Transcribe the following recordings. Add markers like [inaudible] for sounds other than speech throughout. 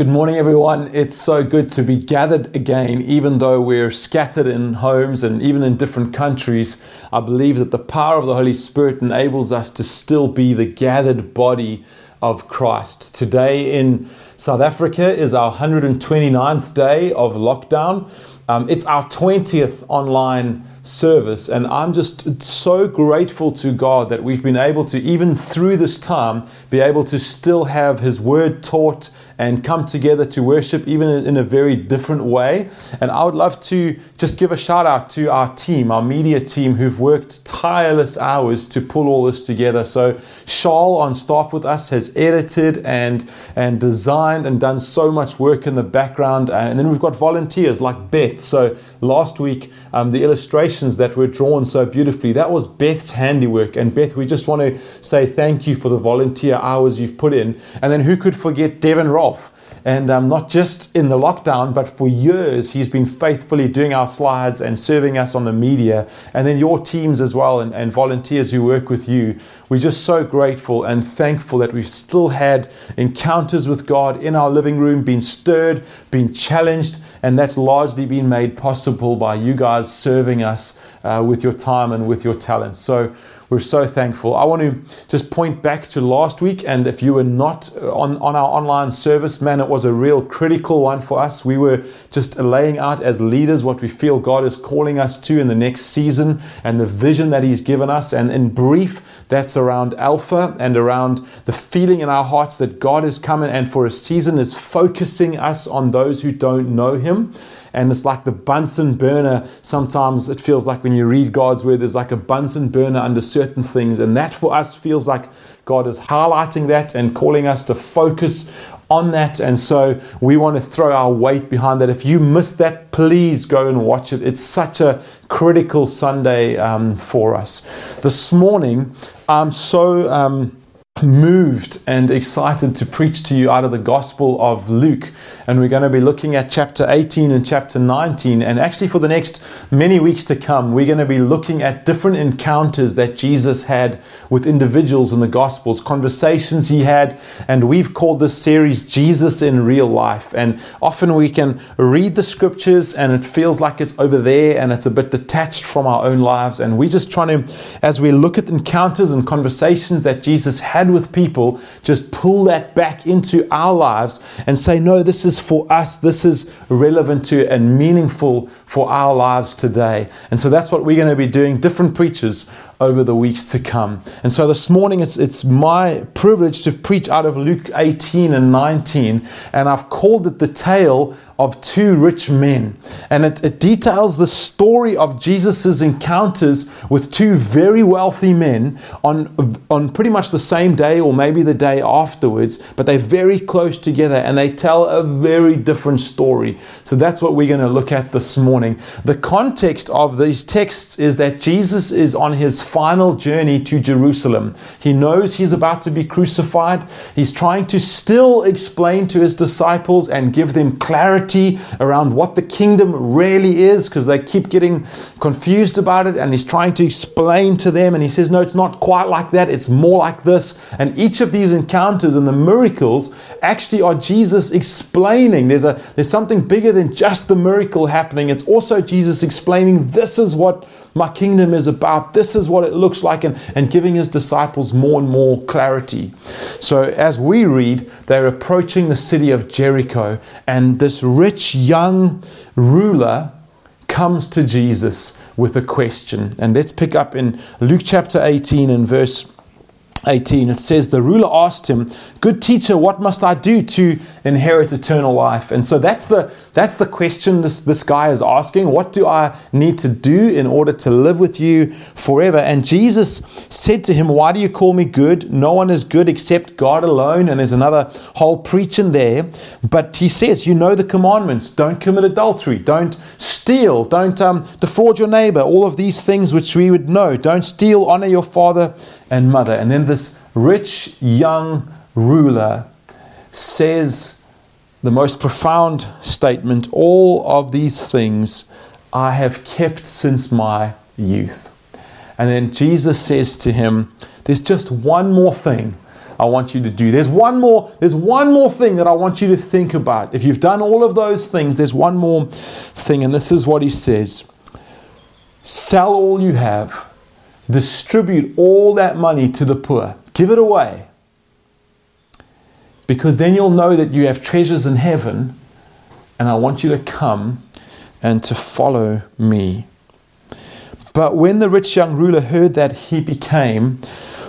Good morning, everyone. It's so good to be gathered again, even though we're scattered in homes and even in different countries. I believe that the power of the Holy Spirit enables us to still be the gathered body of Christ. Today in South Africa is our 129th day of lockdown. Um, it's our 20th online service. And I'm just so grateful to God that we've been able to, even through this time, be able to still have His Word taught and come together to worship, even in a very different way. And I would love to just give a shout out to our team, our media team, who've worked tireless hours to pull all this together. So, Charles on staff with us has edited and, and designed and done so much work in the background. And then we've got volunteers like Beth. So, last week, um, the illustrations that were drawn so beautifully, that was Beth's handiwork. And Beth, we just want to say thank you for the volunteer hours you've put in. And then who could forget Devin Ross? And um, not just in the lockdown, but for years, he's been faithfully doing our slides and serving us on the media. And then your teams as well, and, and volunteers who work with you. We're just so grateful and thankful that we've still had encounters with God in our living room, been stirred, been challenged, and that's largely been made possible by you guys serving us uh, with your time and with your talents. So we're so thankful. I want to just point back to last week, and if you were not uh, on, on our online service, man, it was a real critical one for us. We were just laying out as leaders what we feel God is calling us to in the next season and the vision that He's given us. And in brief, that's around Alpha and around the feeling in our hearts that God is coming and for a season is focusing us on those who don't know Him and it's like the Bunsen burner. Sometimes it feels like when you read God's word, there's like a Bunsen burner under certain things. And that for us feels like God is highlighting that and calling us to focus on that. And so we want to throw our weight behind that. If you missed that, please go and watch it. It's such a critical Sunday um, for us. This morning, I'm so. Um, moved and excited to preach to you out of the Gospel of Luke. And we're going to be looking at chapter 18 and chapter 19. And actually, for the next many weeks to come, we're going to be looking at different encounters that Jesus had with individuals in the Gospels, conversations he had. And we've called this series Jesus in Real Life. And often we can read the scriptures and it feels like it's over there and it's a bit detached from our own lives. And we're just trying to, as we look at encounters and conversations that Jesus had with people, just pull that back into our lives and say, no, this is for us. This is relevant to and meaningful for our lives today. And so that's what we're going to be doing. Different preachers over the weeks to come. And so this morning, it's, it's my privilege to preach out of Luke 18 and 19, and I've called it the tale of two rich men. And it, it details the story of Jesus' encounters with two very wealthy men on, on pretty much the same day or maybe the day afterwards, but they're very close together and they tell a very different story. So that's what we're going to look at this morning. The context of these texts is that Jesus is on his final journey to Jerusalem. He knows he's about to be crucified. He's trying to still explain to his disciples and give them clarity around what the kingdom really is because they keep getting confused about it. And he's trying to explain to them. And he says, No, it's not quite like that. It's more like this. And each of these encounters and the miracles actually are Jesus explaining. There's, a, there's something bigger than just the miracle happening. It's also Jesus explaining this is what my kingdom is about. This is what it looks like, and, and giving his disciples more and more clarity. So, as we read, they're approaching the city of Jericho, and this rich young ruler comes to Jesus with a question. And let's pick up in Luke chapter 18 and verse 18, it says, The ruler asked him, Good teacher, what must I do to inherit eternal life? And so that's the, that's the question this, this guy is asking. What do I need to do in order to live with you forever? And Jesus said to him, Why do you call me good? No one is good except God alone. And there's another whole preaching there. But he says, You know the commandments don't commit adultery, don't steal, don't um, defraud your neighbor, all of these things which we would know. Don't steal, honor your father and mother. And then this rich young ruler says the most profound statement all of these things I have kept since my youth. And then Jesus says to him, There's just one more thing I want you to do. There's one more, there's one more thing that I want you to think about. If you've done all of those things, there's one more thing, and this is what he says. Sell all you have, distribute all that money to the poor, give it away. Because then you'll know that you have treasures in heaven, and I want you to come and to follow me. But when the rich young ruler heard that, he became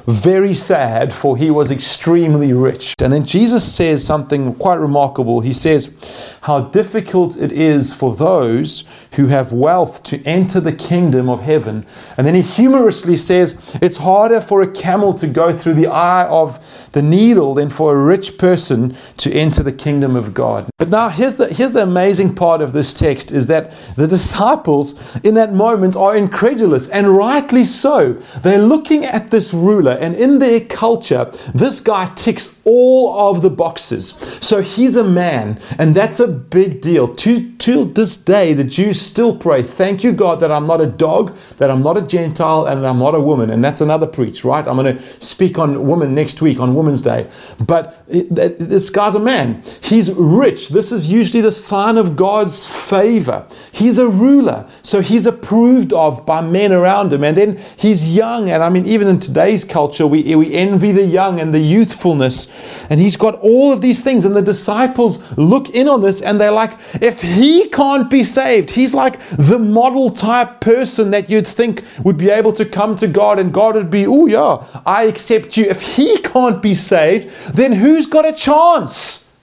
very sad, for he was extremely rich. And then Jesus says something quite remarkable. He says, How difficult it is for those who have wealth to enter the kingdom of heaven. And then he humorously says, It's harder for a camel to go through the eye of the needle than for a rich person to enter the kingdom of God. But now here's the here's the amazing part of this text is that the disciples in that moment are incredulous and rightly so. They're looking at this ruler and in their culture this guy ticks all of the boxes. So he's a man and that's a big deal. To to this day the Jews still pray, thank you God that I'm not a dog, that I'm not a gentile and I'm not a woman. And that's another preach, right? I'm going to speak on women next week on Women's Day. But this guy's a man. He's rich. This is usually the sign of God's favor. He's a ruler. So he's approved of by men around him. And then he's young. And I mean, even in today's culture, we, we envy the young and the youthfulness. And he's got all of these things. And the disciples look in on this and they're like, if he can't be saved, he's like the model type person that you'd think would be able to come to God and God would be, oh, yeah, I accept you. If he can't be saved, then who's got a chance?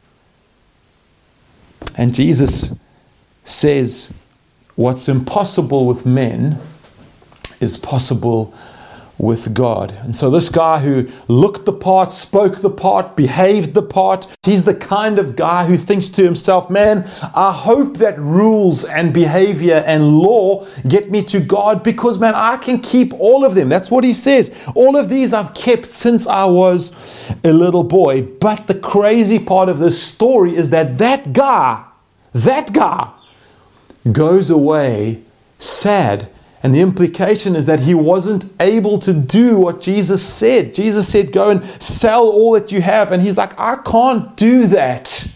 And Jesus says, What's impossible with men is possible with God. And so, this guy who looked the part, spoke the part, behaved the part, he's the kind of guy who thinks to himself, man, I hope that rules and behavior and law get me to God because, man, I can keep all of them. That's what he says. All of these I've kept since I was a little boy. But the crazy part of this story is that that guy, that guy, goes away sad and the implication is that he wasn't able to do what Jesus said. Jesus said, Go and sell all that you have. And he's like, I can't do that.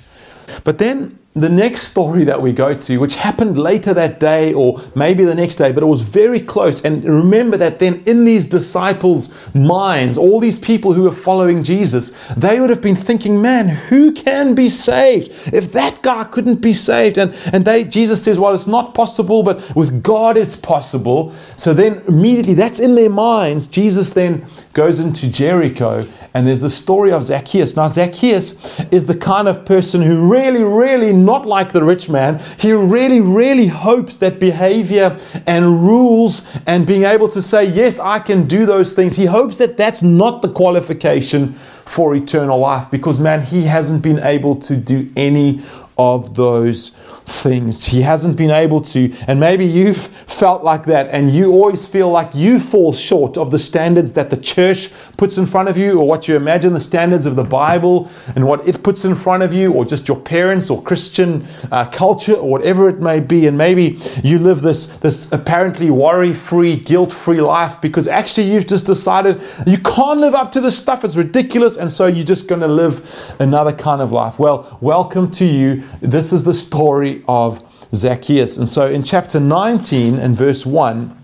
But then the next story that we go to, which happened later that day or maybe the next day, but it was very close. And remember that then in these disciples' minds, all these people who were following Jesus, they would have been thinking, man, who can be saved? If that guy couldn't be saved. And, and they, Jesus says, well, it's not possible, but with God it's possible. So then immediately that's in their minds. Jesus then goes into Jericho, and there's the story of Zacchaeus. Now, Zacchaeus is the kind of person who really, really not like the rich man. He really, really hopes that behavior and rules and being able to say, Yes, I can do those things, he hopes that that's not the qualification for eternal life because, man, he hasn't been able to do any of those things. He hasn't been able to. And maybe you've felt like that and you always feel like you fall short of the standards that the church puts in front of you or what you imagine the standards of the Bible and what it puts in front of you or just your parents or Christian uh, culture or whatever it may be. And maybe you live this, this apparently worry free, guilt free life because actually you've just decided you can't live up to this stuff. It's ridiculous. And so you're just going to live another kind of life. Well, welcome to you. This is the story of Zacchaeus. And so in chapter 19 and verse 1,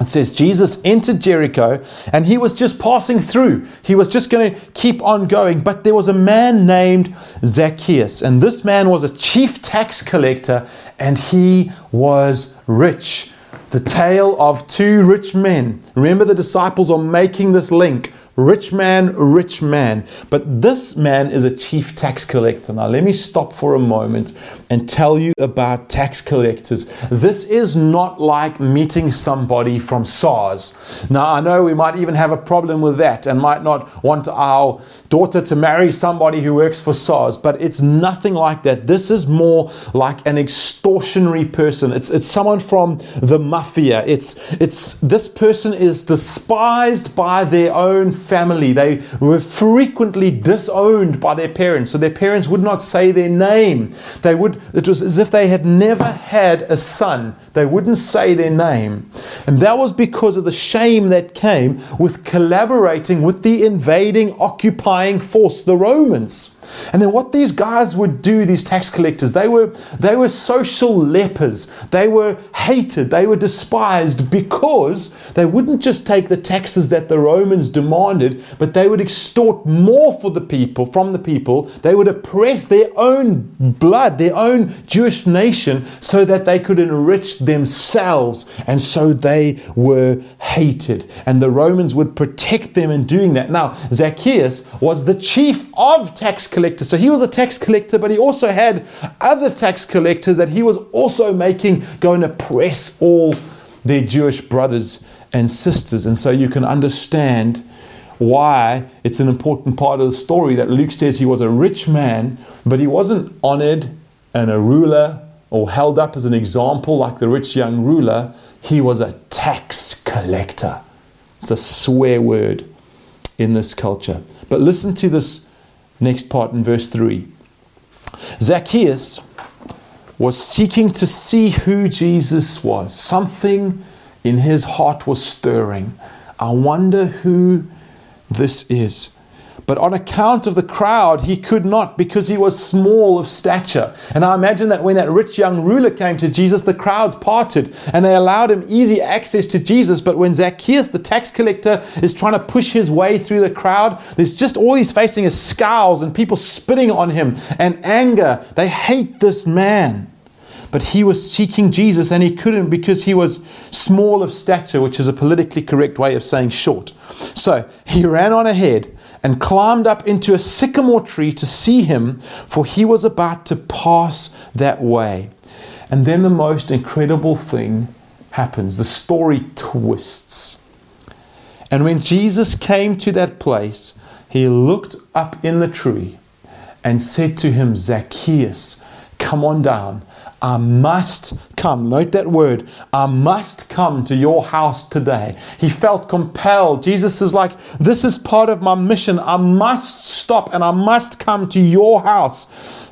it says Jesus entered Jericho and he was just passing through. He was just going to keep on going. But there was a man named Zacchaeus, and this man was a chief tax collector and he was rich. The tale of two rich men. Remember, the disciples are making this link Rich man, rich man. But this man is a chief tax collector. Now, let me stop for a moment and tell you about tax collectors. This is not like meeting somebody from SARS. Now, I know we might even have a problem with that and might not want our daughter to marry somebody who works for SARS, but it's nothing like that. This is more like an extortionary person. It's, it's someone from the mafia. It's, it's, this person is despised by their own family. They were frequently disowned by their parents, so their parents would not say their name. They would, it was as if they had never had a son. They wouldn't say their name. And that was because of the shame that came with collaborating with the invading, occupying force, the Romans. And then what these guys would do, these tax collectors, they were they were social lepers. They were hated, they were despised because they wouldn't just take the taxes that the Romans demanded, but they would extort more for the people from the people. They would oppress their own blood, their own Jewish nation, so that they could enrich themselves. And so they were hated. And the Romans would protect them in doing that. Now, Zacchaeus was the chief of tax collectors collector. So he was a tax collector, but he also had other tax collectors that he was also making going to press all their Jewish brothers and sisters. And so you can understand why it's an important part of the story that Luke says he was a rich man, but he wasn't honored and a ruler or held up as an example like the rich young ruler. He was a tax collector. It's a swear word in this culture. But listen to this Next part in verse 3. Zacchaeus was seeking to see who Jesus was. Something in his heart was stirring. I wonder who this is. But on account of the crowd, he could not because he was small of stature. And I imagine that when that rich young ruler came to Jesus, the crowds parted and they allowed him easy access to Jesus. But when Zacchaeus, the tax collector, is trying to push his way through the crowd, there's just all he's facing is scowls and people spitting on him and anger. They hate this man. But he was seeking Jesus and he couldn't because he was small of stature, which is a politically correct way of saying short. So he ran on ahead and climbed up into a sycamore tree to see him, for he was about to pass that way. And then the most incredible thing happens the story twists. And when Jesus came to that place, he looked up in the tree and said to him, Zacchaeus, come on down. I must come. Note that word. I must come to your house today. He felt compelled. Jesus is like, This is part of my mission. I must stop and I must come to your house,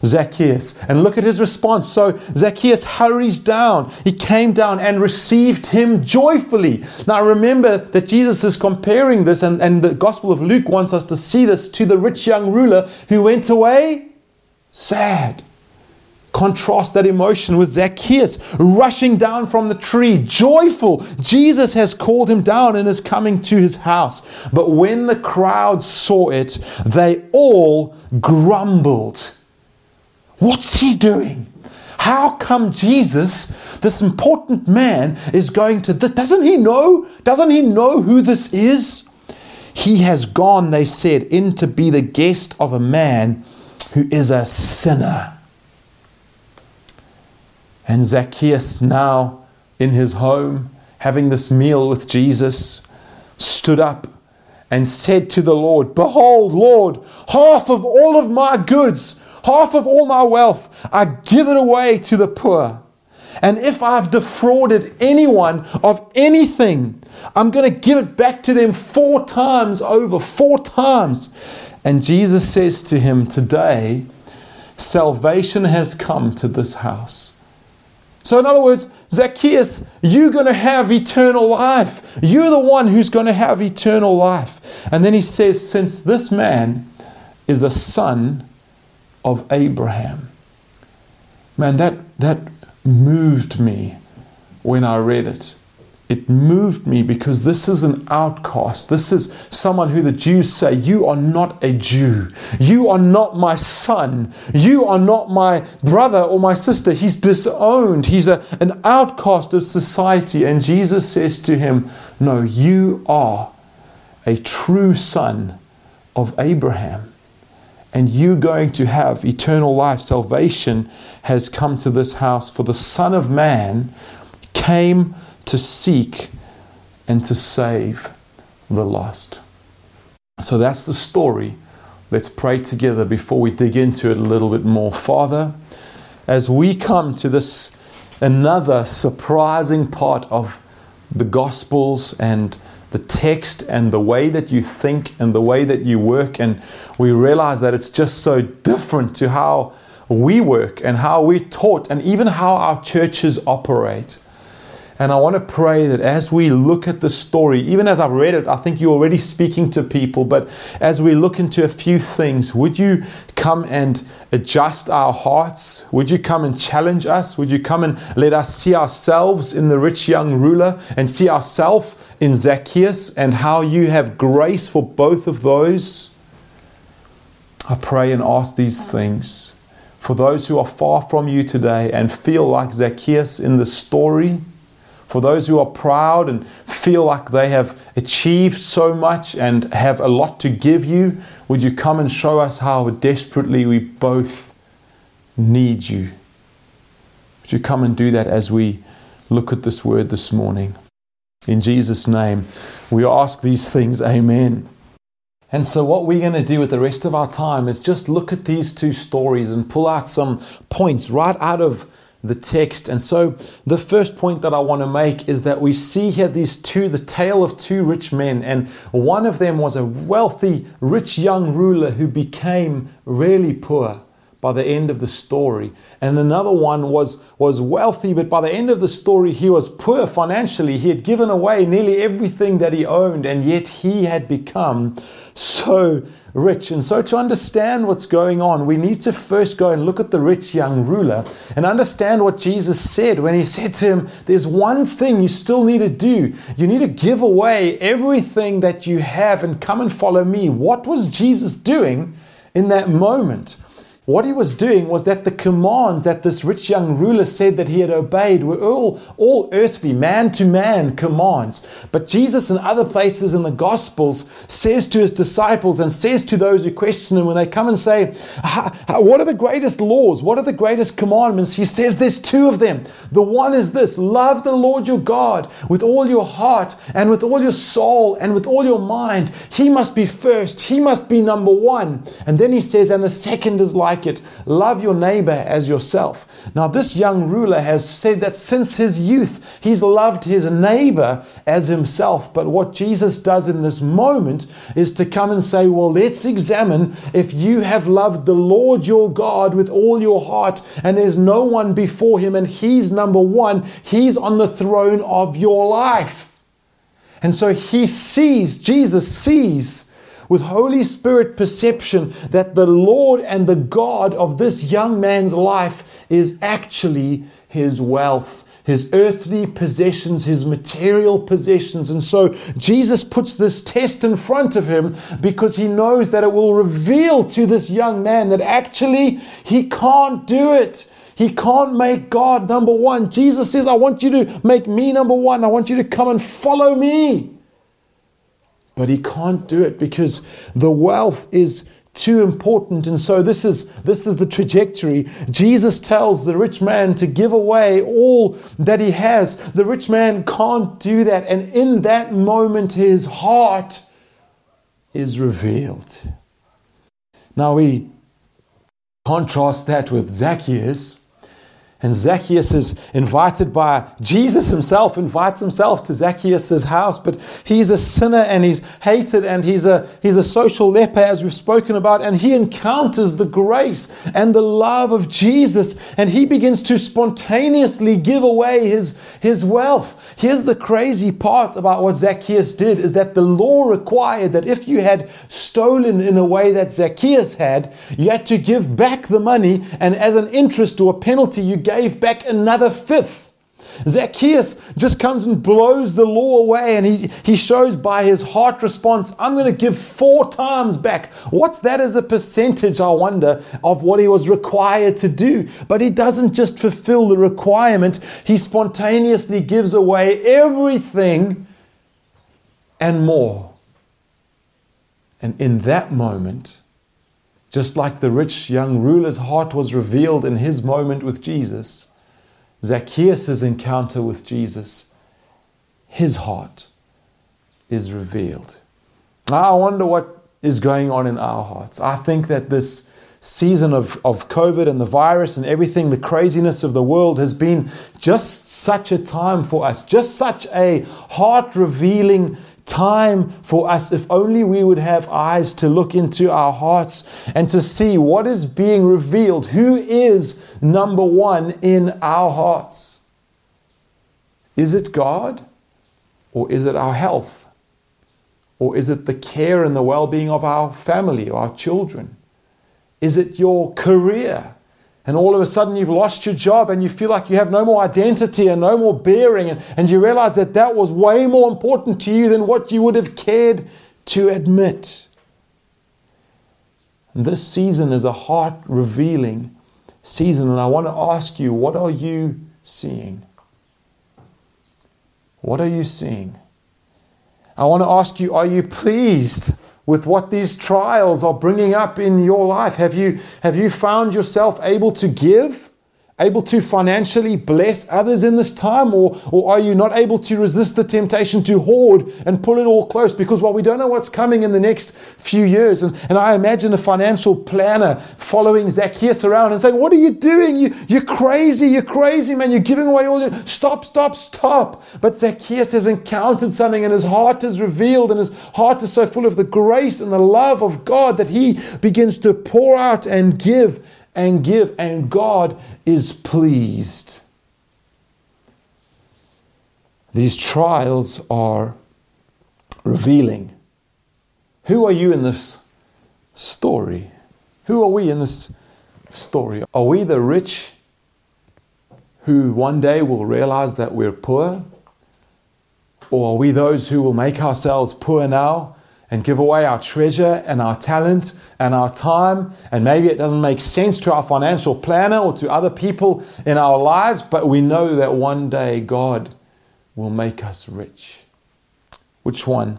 Zacchaeus. And look at his response. So Zacchaeus hurries down. He came down and received him joyfully. Now remember that Jesus is comparing this, and, and the Gospel of Luke wants us to see this to the rich young ruler who went away sad. Contrast that emotion with Zacchaeus rushing down from the tree, joyful. Jesus has called him down and is coming to his house. But when the crowd saw it, they all grumbled. What's he doing? How come Jesus, this important man, is going to this? Doesn't he know? Doesn't he know who this is? He has gone, they said, in to be the guest of a man who is a sinner. And Zacchaeus, now in his home, having this meal with Jesus, stood up and said to the Lord, Behold, Lord, half of all of my goods, half of all my wealth, I give it away to the poor. And if I've defrauded anyone of anything, I'm going to give it back to them four times over, four times. And Jesus says to him, Today, salvation has come to this house so, in other words, Zacchaeus, you're going to have eternal life. You're the one who's going to have eternal life. And then he says, Since this man is a son of Abraham. Man, that, that moved me when I read it it moved me because this is an outcast. This is someone who the Jews say, You are not a Jew. You are not my son. You are not my brother or my sister. He's disowned. He's a, an outcast of society. And Jesus says to him, No, you are a true son of Abraham. And you're going to have eternal life. Salvation has come to this house. For the Son of Man came to seek and to save the lost. So that's the story. Let's pray together before we dig into it a little bit more. Father, as we come to this another surprising part of the Gospels and the text and the way that you think and the way that you work. And we realize that it's just so different to how we work and how we're taught and even how our churches operate. And I want to pray that as we look at the story, even as I've read it, I think you're already speaking to people, but as we look into a few things, would you come and adjust our hearts? Would you come and challenge us? Would you come and let us see ourselves in the rich young ruler and see ourselves in Zacchaeus and how you have grace for both of those? I pray and ask these things for those who are far from you today and feel like Zacchaeus in the story for those who are proud and feel like they have achieved so much and have a lot to give you, would you come and show us how desperately we both need you? Would you come and do that as we look at this word this morning? In Jesus' name, we ask these things. Amen. And so, what we're going to do with the rest of our time is just look at these two stories and pull out some points right out of the text. And so, the first point that I want to make is that we see here these two, the tale of two rich men, and one of them was a wealthy, rich young ruler who became really poor by the end of the story. And another one was, was wealthy, but by the end of the story, he was poor financially. He had given away nearly everything that he owned, and yet he had become so rich. And so, to understand what's going on, we need to first go and look at the rich young ruler and understand what Jesus said when he [laughs] said to him, There's one thing you still need to do. You need to give away everything that you have and come and follow me. What was Jesus doing in that moment? What he was doing was that the commands that this rich young ruler said that he had obeyed were all, all earthly, man to man commands. But Jesus, in other places in the Gospels, says to his disciples and says to those who question him when they come and say, What are the greatest laws? What are the greatest commandments? He says there's two of them. The one is this love the Lord your God with all your heart and with all your soul and with all your mind. He must be first, he must be number one. And then he says, And the second is like like it. Love your neighbor as yourself. Now, this young ruler has said that since his youth, he's loved his neighbor as himself. But what Jesus does in this moment is to come and say, Well, let's examine if you have loved the Lord your God with all your heart, and there's no one before him, and he's number one, he's on the throne of your life. And so he sees, Jesus sees with Holy Spirit perception that the Lord and the God of this young man's life is actually his wealth his earthly possessions, his material possessions. And so Jesus puts this test in front of him because he knows that it will reveal to this young man that actually he can't do it. He can't make God number one. Jesus says, I want you to make me number one. I want you to come and follow me. But he can't do it because the wealth is too important. And so this is this is the trajectory. Jesus tells the rich man to give away all that he has. The rich man can't do that. And in that moment, his heart is revealed. Now we contrast that with Zacchaeus and Zacchaeus is invited by Jesus himself, invites himself to Zacchaeus' house, but he's a sinner and he's hated and he's a, he's a social leper, as we've spoken about, and he encounters the grace and the love of Jesus. And he begins to spontaneously give away his, his wealth. Here's the crazy part about what Zacchaeus did is that the law required that if you had stolen in a way that Zacchaeus had, you had to give back the money, and as an interest or a penalty, you gave back another fifth. Zacchaeus just comes and blows the law away, and he, he shows by his heart response, I'm going to give four times back. What's that as a percentage, I wonder, of what he was required to do? But he doesn't just fulfill the requirement, he spontaneously gives away everything and more. And in that moment, just like the rich young ruler's heart was revealed in his moment with Jesus, Zacchaeus' encounter with Jesus, his heart is revealed. Now, I wonder what is going on in our hearts. I think that this season of, of COVID and the virus and everything, the craziness of the world has been just such a time for us, just such a heart revealing time for us if only we would have eyes to look into our hearts and to see what is being revealed. Who is number one in our hearts? Is it God or is it our health? Or is it the care and the well being of our family our children? Is it your career? And all of a sudden, you've lost your job and you feel like you have no more identity and no more bearing. And, and you realize that that was way more important to you than what you would have cared to admit. And this season is a heart revealing season. And I want to ask you, what are you seeing? What are you seeing? I want to ask you, are you pleased with what these trials are bringing up in your life? Have you, have you found yourself able to give? Able to financially bless others in this time? Or, or are you not able to resist the temptation to hoard and pull it all close? Because, well, we don't know what's coming in the next few years. And, and I imagine a financial planner following Zacchaeus around and saying, What are you doing? You, you're crazy. You're crazy, man. You're giving away all your. Stop, stop, stop. But Zacchaeus has encountered something and his heart is revealed and his heart is so full of the grace and the love of God that he begins to pour out and give and give, and God is pleased. These trials are revealing. Who are you in this story? Who are we in this story? Are we the rich who one day will realize that we're poor? Or are we those who will make ourselves poor now and give away our treasure and our talent and our time. And maybe it doesn't make sense to our financial planner or to other people in our lives, but we know that one day God will make us rich. Which one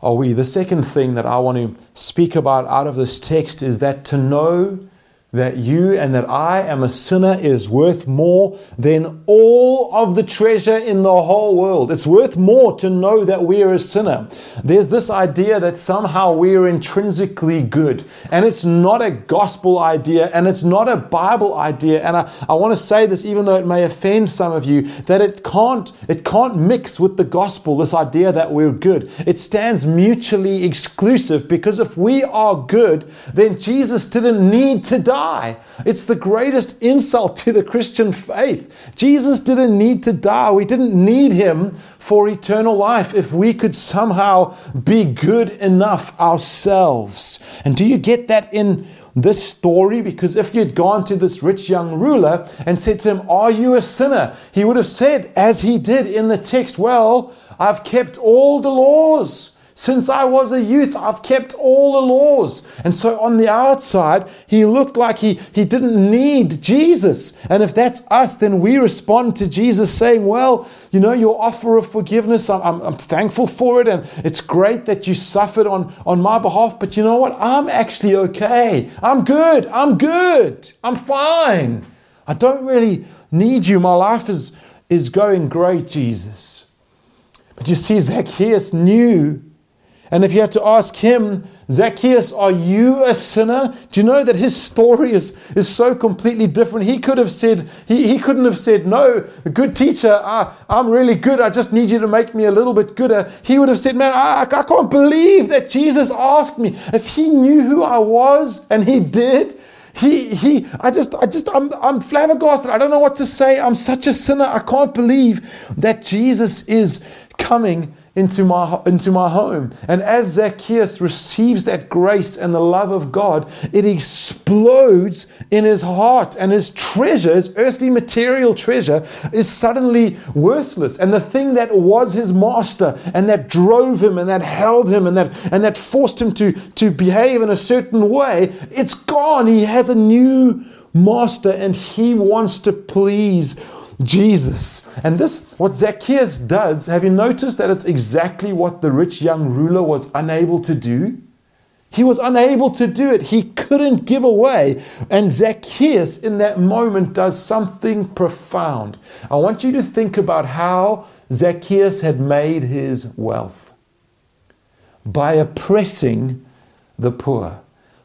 are we? The second thing that I want to speak about out of this text is that to know that you and that I am a sinner is worth more than all of the treasure in the whole world. It's worth more to know that we are a sinner. There's this idea that somehow we are intrinsically good, and it's not a gospel idea and it's not a Bible idea. And I, I want to say this, even though it may offend some of you, that it can't it can't mix with the gospel, this idea that we're good. It stands mutually exclusive because if we are good, then Jesus didn't need to die die. It's the greatest insult to the Christian faith. Jesus didn't need to die. We didn't need him for eternal life if we could somehow be good enough ourselves. And do you get that in this story because if you'd gone to this rich young ruler and said to him, Are you a sinner? He would have said, as he did in the text, Well, I've kept all the laws. Since I was a youth, I've kept all the laws. And so on the outside, he looked like he, he didn't need Jesus. And if that's us, then we respond to Jesus saying, Well, you know, your offer of forgiveness, I'm, I'm, I'm thankful for it. And it's great that you suffered on, on my behalf. But you know what? I'm actually okay. I'm good. I'm good. I'm fine. I don't really need you. My life is, is going great, Jesus. But you see, Zacchaeus knew and if you had to ask him, Zacchaeus, are you a sinner? Do you know that his story is, is so completely different? He could have said, he, he couldn't have said, No, good teacher, I, I'm really good. I just need you to make me a little bit gooder. He would have said, Man, I, I can't believe that Jesus asked me. If he knew who I was, and he did, he, he, I just, I just, I'm, I'm flabbergasted. I don't know what to say. I'm such a sinner. I can't believe that Jesus is coming into my, into my home. And as Zacchaeus receives that grace and the love of God, it explodes in his heart, and his treasure, his earthly material treasure, is suddenly worthless. And the thing that was his master and that drove him and that held him and that, and that forced him to, to behave in a certain way, it's gone. He has a new master and he wants to please Jesus. And this, what Zacchaeus does, have you noticed that it's exactly what the rich young ruler was unable to do? He was unable to do it. He couldn't give away. And Zacchaeus, in that moment, does something profound. I want you to think about how Zacchaeus had made his wealth by oppressing the poor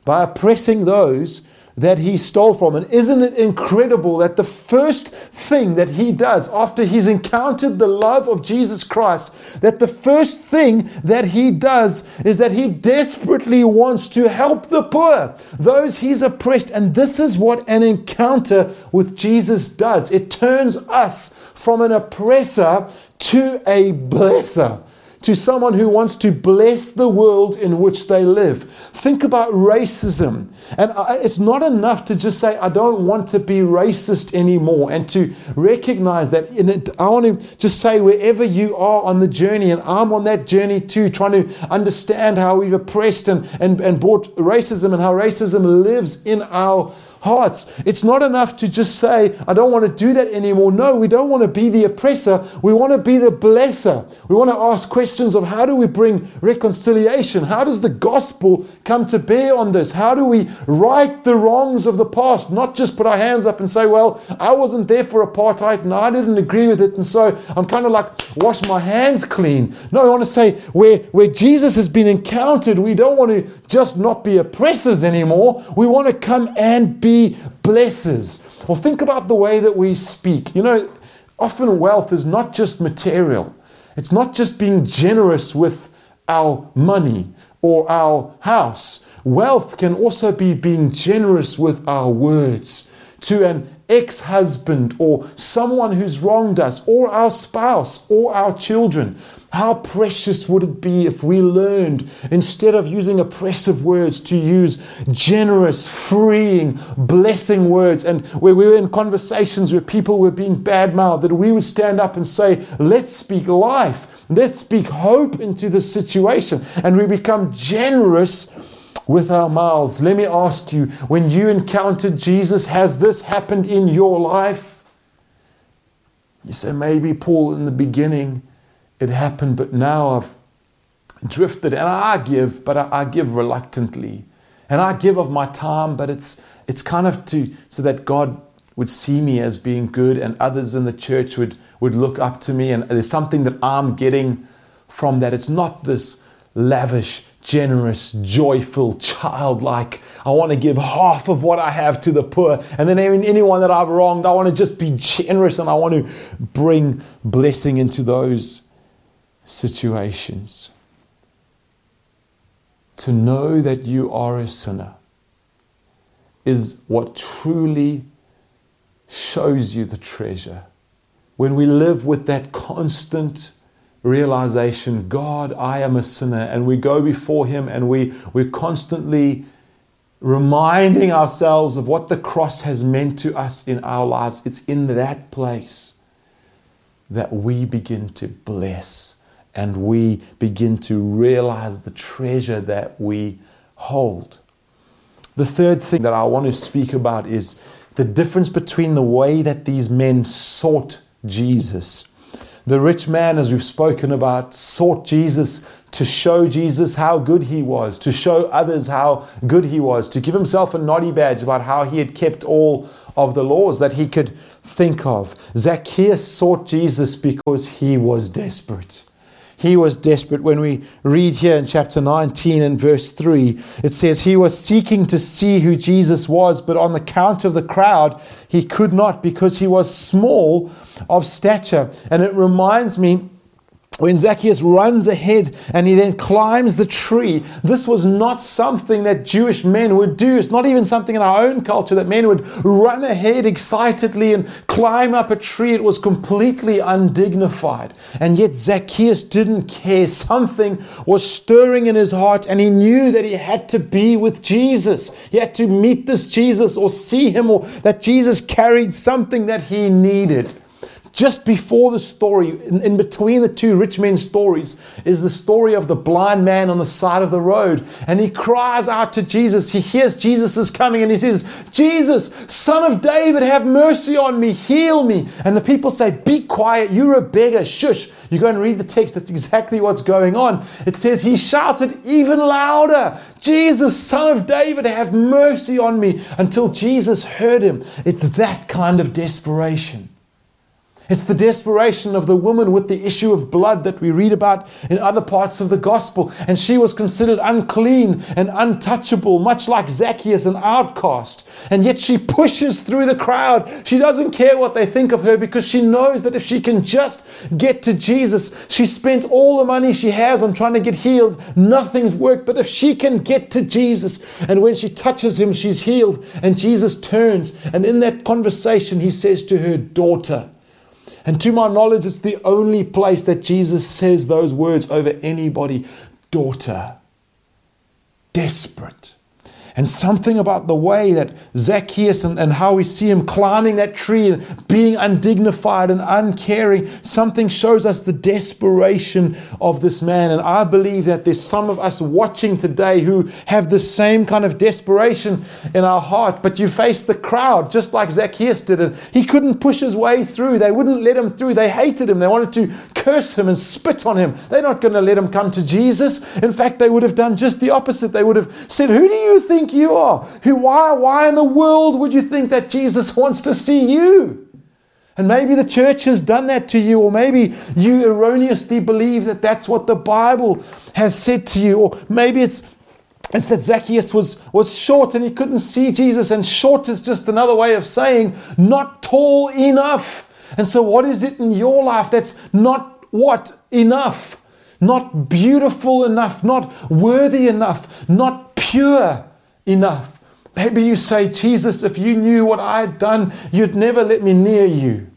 by oppressing those that he stole from. And isn't it incredible that the first thing that he does after he's encountered the love of Jesus Christ, that the first thing that he does is that he desperately wants to help the poor, those he's oppressed. And this is what an encounter with Jesus does it turns us from an oppressor to a blesser to someone who wants to bless the world in which they live. Think about racism. And uh, it's not enough to just say, I don't want to be racist anymore, and to recognize that. I want to just say, wherever you are on the journey, and I'm on that journey too, trying to understand how we've oppressed and, and, and brought racism and how racism lives in our hearts. It's not enough to just say, I don't want to do that anymore. No, we don't want to be the oppressor. We want to be the blesser. We want to ask questions of how do we bring reconciliation? How does the gospel come to bear on this? How do we right the wrongs of the past? Not just put our hands up and say, well, I wasn't there for apartheid and I didn't agree with it. And so I'm kind of like, wash my hands clean. No, I want to say, where, where Jesus has been encountered, we don't want to just not be oppressors anymore. We want to come and be blesses. Or think about the way that we speak. You know, often wealth is not just material, it's not just being generous with our money or our house. Wealth can also be being generous with our words to an ex husband or someone who's wronged us, or our spouse or our children. How precious would it be if we learned, instead of using oppressive words, to use generous, freeing, blessing words? And where we were in conversations where people were being bad mouthed, that we would stand up and say, Let's speak life. Let's speak hope into the situation. And we become generous with our mouths. Let me ask you when you encountered Jesus, has this happened in your life? You say, maybe, Paul, in the beginning it happened, but now I've drifted and I give, but I, I give reluctantly. And I give of my time, but it's, it's kind of to so that God would see me as being good and others in the church would, would look up to me. And there's something that I'm getting from that. It's not this lavish generous, joyful, childlike. I want to give half of what I have to the poor. And then anyone that I've wronged, I want to just be generous and I want to bring blessing into those situations. To know that you are a sinner is what truly shows you the treasure. When we live with that constant realization God, I am a sinner, and we go before Him and we, we're constantly reminding ourselves of what the cross has meant to us in our lives, it's in that place that we begin to bless and we begin to realize the treasure that we hold. The third thing that I want to speak about is the difference between the way that these men sought Jesus the rich man, as we've spoken about, sought Jesus to show Jesus how good he was, to show others how good he was, to give himself a noddy badge about how he had kept all of the laws that he could think of. Zacchaeus sought Jesus because he was desperate. He was desperate. When we read here in chapter 19 and verse 3, it says, He was seeking to see who Jesus was, but on the count of the crowd, he could not because he was small of stature. And it reminds me when Zacchaeus runs ahead and he then climbs the tree, this was not something that Jewish men would do. It's not even something in our own culture that men would run ahead excitedly and climb up a tree. It was completely undignified. And yet Zacchaeus didn't care. Something was stirring in his heart and he knew that he had to be with Jesus. He had to meet this Jesus or see him or that Jesus carried something that he needed. Just before the story, in, in, between the two rich men's stories, is the story of the blind man on the side of the road. And he cries out to Jesus. He hears Jesus is coming and he says, Jesus, son of David, have mercy on me, heal me. And the people say, Be quiet, you're a beggar, shush. You go and read the text, that's exactly what's going on. It says, He shouted even louder, Jesus, son of David, have mercy on me, until Jesus heard him. It's that kind of desperation. It's the desperation of the woman with the issue of blood that we read about in other parts of the gospel. And she was considered unclean and untouchable, much like Zacchaeus, an outcast. And yet she pushes through the crowd. She doesn't care what they think of her because she knows that if she can just get to Jesus, she spent all the money she has on trying to get healed. Nothing's worked. But if she can get to Jesus, and when she touches him, she's healed. And Jesus turns. And in that conversation, he says to her, Daughter, and to my knowledge, it's the only place that Jesus says those words over anybody daughter, desperate. And something about the way that Zacchaeus and, and how we see him climbing that tree and being undignified and uncaring, something shows us the desperation of this man. And I believe that there's some of us watching today who have the same kind of desperation in our heart, but you face the crowd just like Zacchaeus did. And he couldn't push his way through. They wouldn't let him through. They hated him. They wanted to curse him and spit on him. They're not going to let him come to Jesus. In fact, they would have done just the opposite. They would have said, Who do you think? Think you are? Who, why, why in the world would you think that Jesus [laughs] wants to see you? And maybe the church has done that to you, or maybe you erroneously believe that that's what the Bible has said to you, or maybe it's it's that Zacchaeus was, was short and he couldn't see Jesus, and short is just another way of saying not tall enough. And so, what is it in your life that's not what enough? Not beautiful enough, not worthy enough, not pure enough. Maybe you say, Jesus, if you knew what I had done, you'd never let me near you.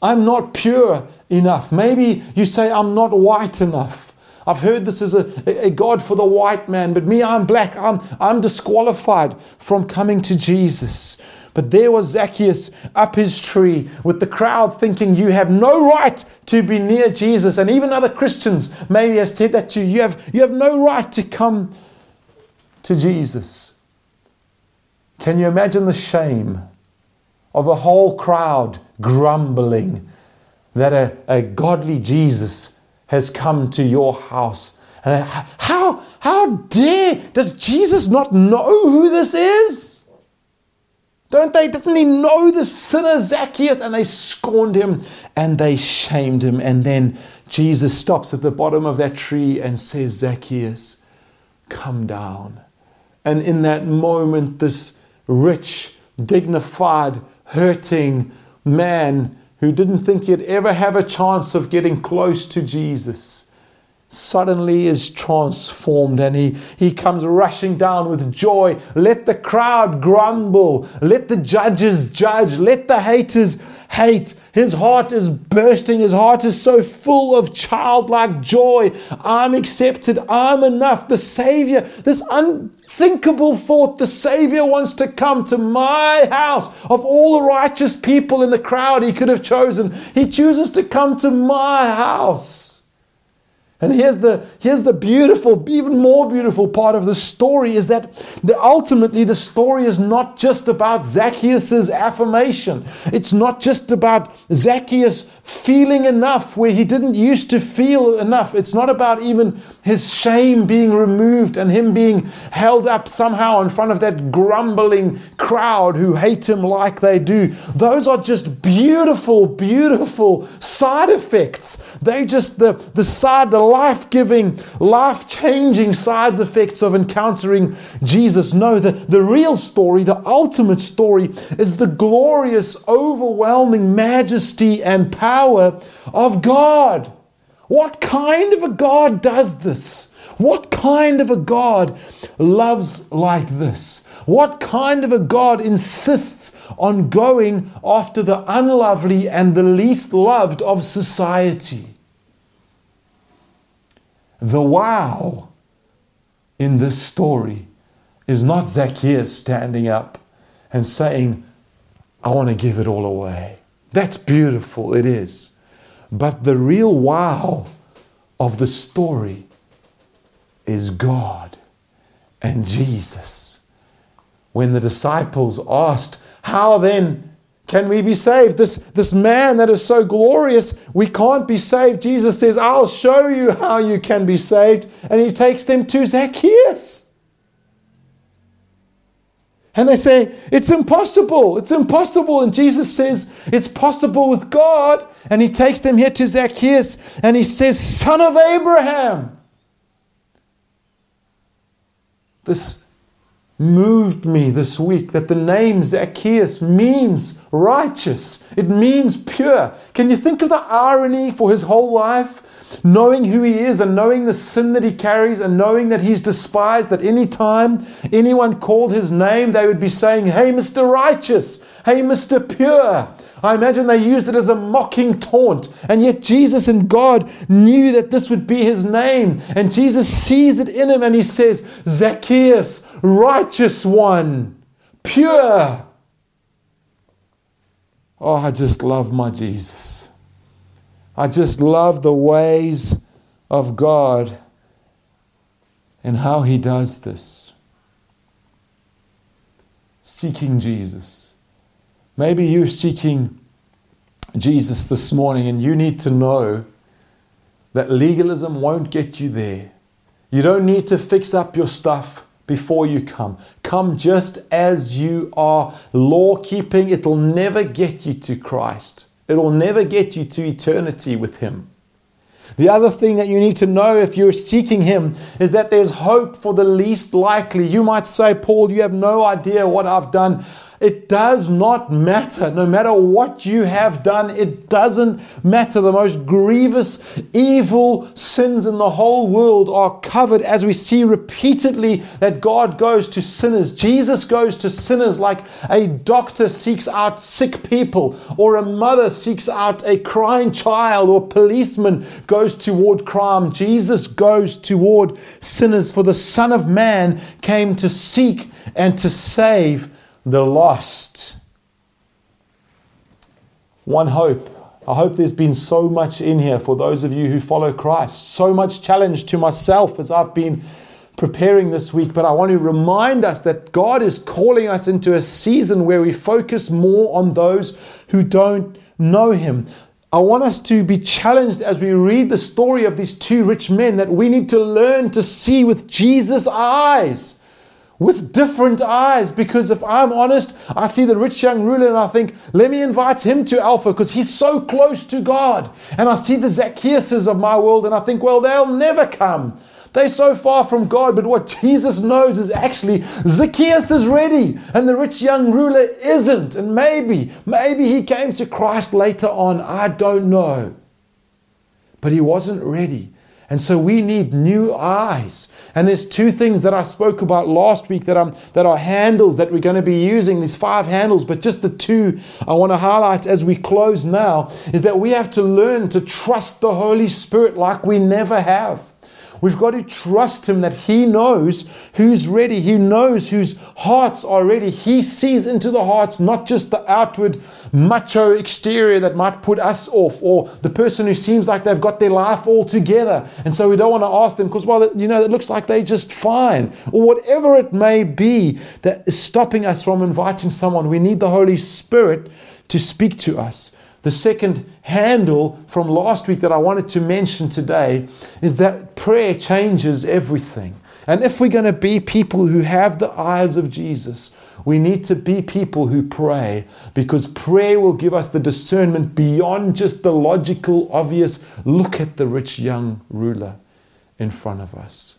I'm not pure enough. Maybe you say, I'm not white enough. I've heard this is a, a God for the white man, but me, I'm black. I'm, I'm disqualified from coming to Jesus. But there was Zacchaeus up his tree with the crowd thinking, You have no right to be near Jesus. And even other Christians maybe have said that to you. You have, you have no right to come to Jesus. Can you imagine the shame of a whole crowd grumbling that a, a godly Jesus has come to your house? And how, how dare, does Jesus not know who this is? Don't they? Doesn't he know the sinner Zacchaeus? And they scorned him and they shamed him. And then Jesus stops at the bottom of that tree and says, Zacchaeus, come down. And in that moment, this rich, dignified, hurting man who didn't think he'd ever have a chance of getting close to Jesus suddenly is transformed and he, he comes rushing down with joy. Let the crowd grumble. Let the judges judge. Let the haters hate. His heart is bursting. His heart is so full of childlike joy. I'm accepted. I'm enough. The Savior, this unthinkable thought, the Savior wants to come to my house. Of all the righteous people in the crowd he could have chosen, he chooses to come to my house. And here's the, here's the beautiful, even more beautiful part of the story is that the, ultimately the story is not just about Zacchaeus' affirmation. It's not just about Zacchaeus feeling enough where he didn't used to feel enough. It's not about even his shame being removed and him being held up somehow in front of that grumbling crowd who hate him like they do. Those are just beautiful, beautiful side effects. They just the, the side, the life giving, life changing side effects of encountering Jesus. No, the, the real story, the ultimate story, is the glorious, overwhelming majesty and power power of God. What kind of a God does this? What kind of a God loves like this? What kind of a God insists on going after the unlovely and the least loved of society? The wow in this story is not Zacchaeus standing up and saying, I want to give it all away. That's beautiful, it is. But the real wow of the story is God and Jesus. When the disciples asked, How then can we be saved? This, this man that is so glorious, we can't be saved. Jesus says, I'll show you how you can be saved. And he takes them to Zacchaeus. And they say, It's impossible. It's impossible. And Jesus says, It's possible with God. And he takes them here to Zacchaeus and he says, Son of Abraham. This moved me this week that the name Zacchaeus means righteous, it means pure. Can you think of the irony for his whole life? Knowing who he is and knowing the sin that he carries and knowing that he's despised, that any time anyone called his name, they would be saying, Hey, Mr. Righteous, hey, Mr. Pure. I imagine they used it as a mocking taunt. And yet Jesus and God knew that this would be his name. And Jesus sees it in him and he says, Zacchaeus, righteous one, pure. Oh, I just love my Jesus. I just love the ways of God and how He does this. Seeking Jesus. Maybe you're seeking Jesus this morning and you need to know that legalism won't get you there. You don't need to fix up your stuff before you come. Come just as you are. Law keeping, it'll never get you to Christ. It will never get you to eternity with Him. The other thing that you need to know if you're seeking Him is that there's hope for the least likely. You might say, Paul, you have no idea what I've done. It does not matter. No matter what you have done, it doesn't matter. The most grievous, evil sins in the whole world are covered as we see repeatedly that God goes to sinners. Jesus goes to sinners like a doctor seeks out sick people, or a mother seeks out a crying child, or a policeman goes toward crime. Jesus goes toward sinners, for the Son of Man came to seek and to save the lost. One hope. I hope there's been so much in here for those of you who follow Christ. So much challenge to myself as I've been preparing this week. But I want to remind us that God is calling us into a season where we focus more on those who don't know Him. I want us to be challenged as we read the story of these two rich men that we need to learn to see with Jesus' eyes with different eyes because if I'm honest, I see the rich young ruler and I think, let me invite him to Alpha because he's so close to God. And I see the Zacchaeuses of my world and I think, well, they'll never come. They're so far from God, but what Jesus knows is actually Zacchaeus is ready and the rich young ruler isn't. And maybe, maybe he came to Christ later on. I don't know. But he wasn't ready. And so we need new eyes. And there's two things that I spoke about last week that, I'm, that are handles that we're going to be using, these five handles, but just the two I want to highlight as we close now is that we have to learn to trust the Holy Spirit like we never have. We've got to trust Him that He knows who's ready. He knows whose hearts are ready. He sees into the hearts, not just the outward macho exterior that might put us off, or the person who seems like they've got their life all together. And so we don't want to ask them because, well, you know, it looks like they're just fine, or whatever it may be that is stopping us from inviting someone. We need the Holy Spirit to speak to us. The second handle from last week that I wanted to mention today is that prayer changes everything. And if we're going to be people who have the eyes of Jesus, we need to be people who pray because prayer will give us the discernment beyond just the logical, obvious look at the rich young ruler in front of us.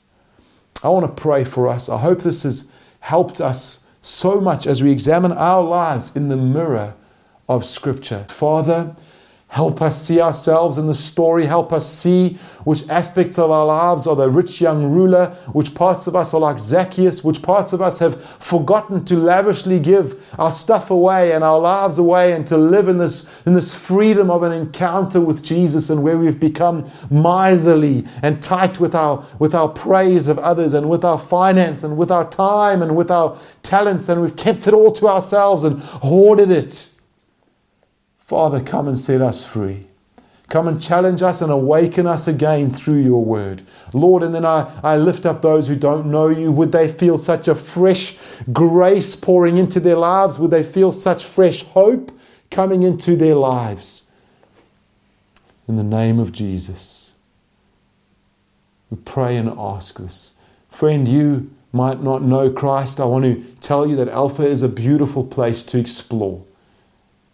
I want to pray for us. I hope this has helped us so much as we examine our lives in the mirror of Scripture. Father, Help us see ourselves in the story. Help us see which aspects of our lives are the rich young ruler, which parts of us are like Zacchaeus, which parts of us have forgotten to lavishly give our stuff away and our lives away and to live in this, in this freedom of an encounter with Jesus and where we've become miserly and tight with our, with our praise of others and with our finance and with our time and with our talents and we've kept it all to ourselves and hoarded it. Father, come and set us free. Come and challenge us and awaken us again through your word. Lord, and then I, I lift up those who don't know you. Would they feel such a fresh grace pouring into their lives? Would they feel such fresh hope coming into their lives? In the name of Jesus, we pray and ask this. Friend, you might not know Christ, I want to tell you that Alpha is a beautiful place to explore.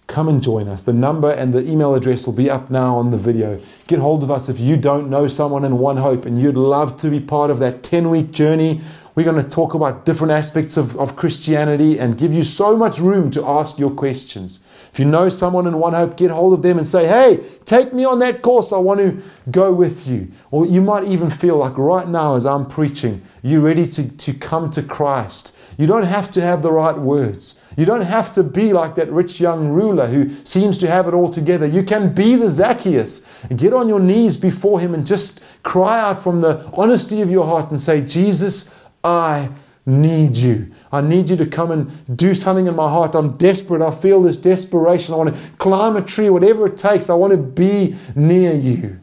Come and join us. The number and the email address will be up now on the video. Get hold of us if you don't know someone in One Hope and you'd love to be part of that 10 week journey. We're going to talk about different aspects of, of Christianity and give you so much room to ask your questions. If you know someone in One Hope, get hold of them and say, hey, take me on that course. I want to go with you. Or you might even feel like right now, as I'm preaching, you're ready to, to come to Christ. You don't have to have the right words. You don't have to be like that rich young ruler who seems to have it all together. You can be the Zacchaeus and get on your knees before him and just cry out from the honesty of your heart and say, Jesus, I need you. I need you to come and do something in my heart. I'm desperate. I feel this desperation. I want to climb a tree, whatever it takes. I want to be near you.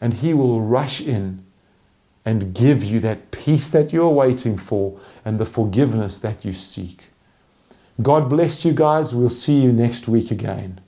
And He will rush in and give you that peace that you're waiting for and the forgiveness that you seek. God bless you guys. We'll see you next week again.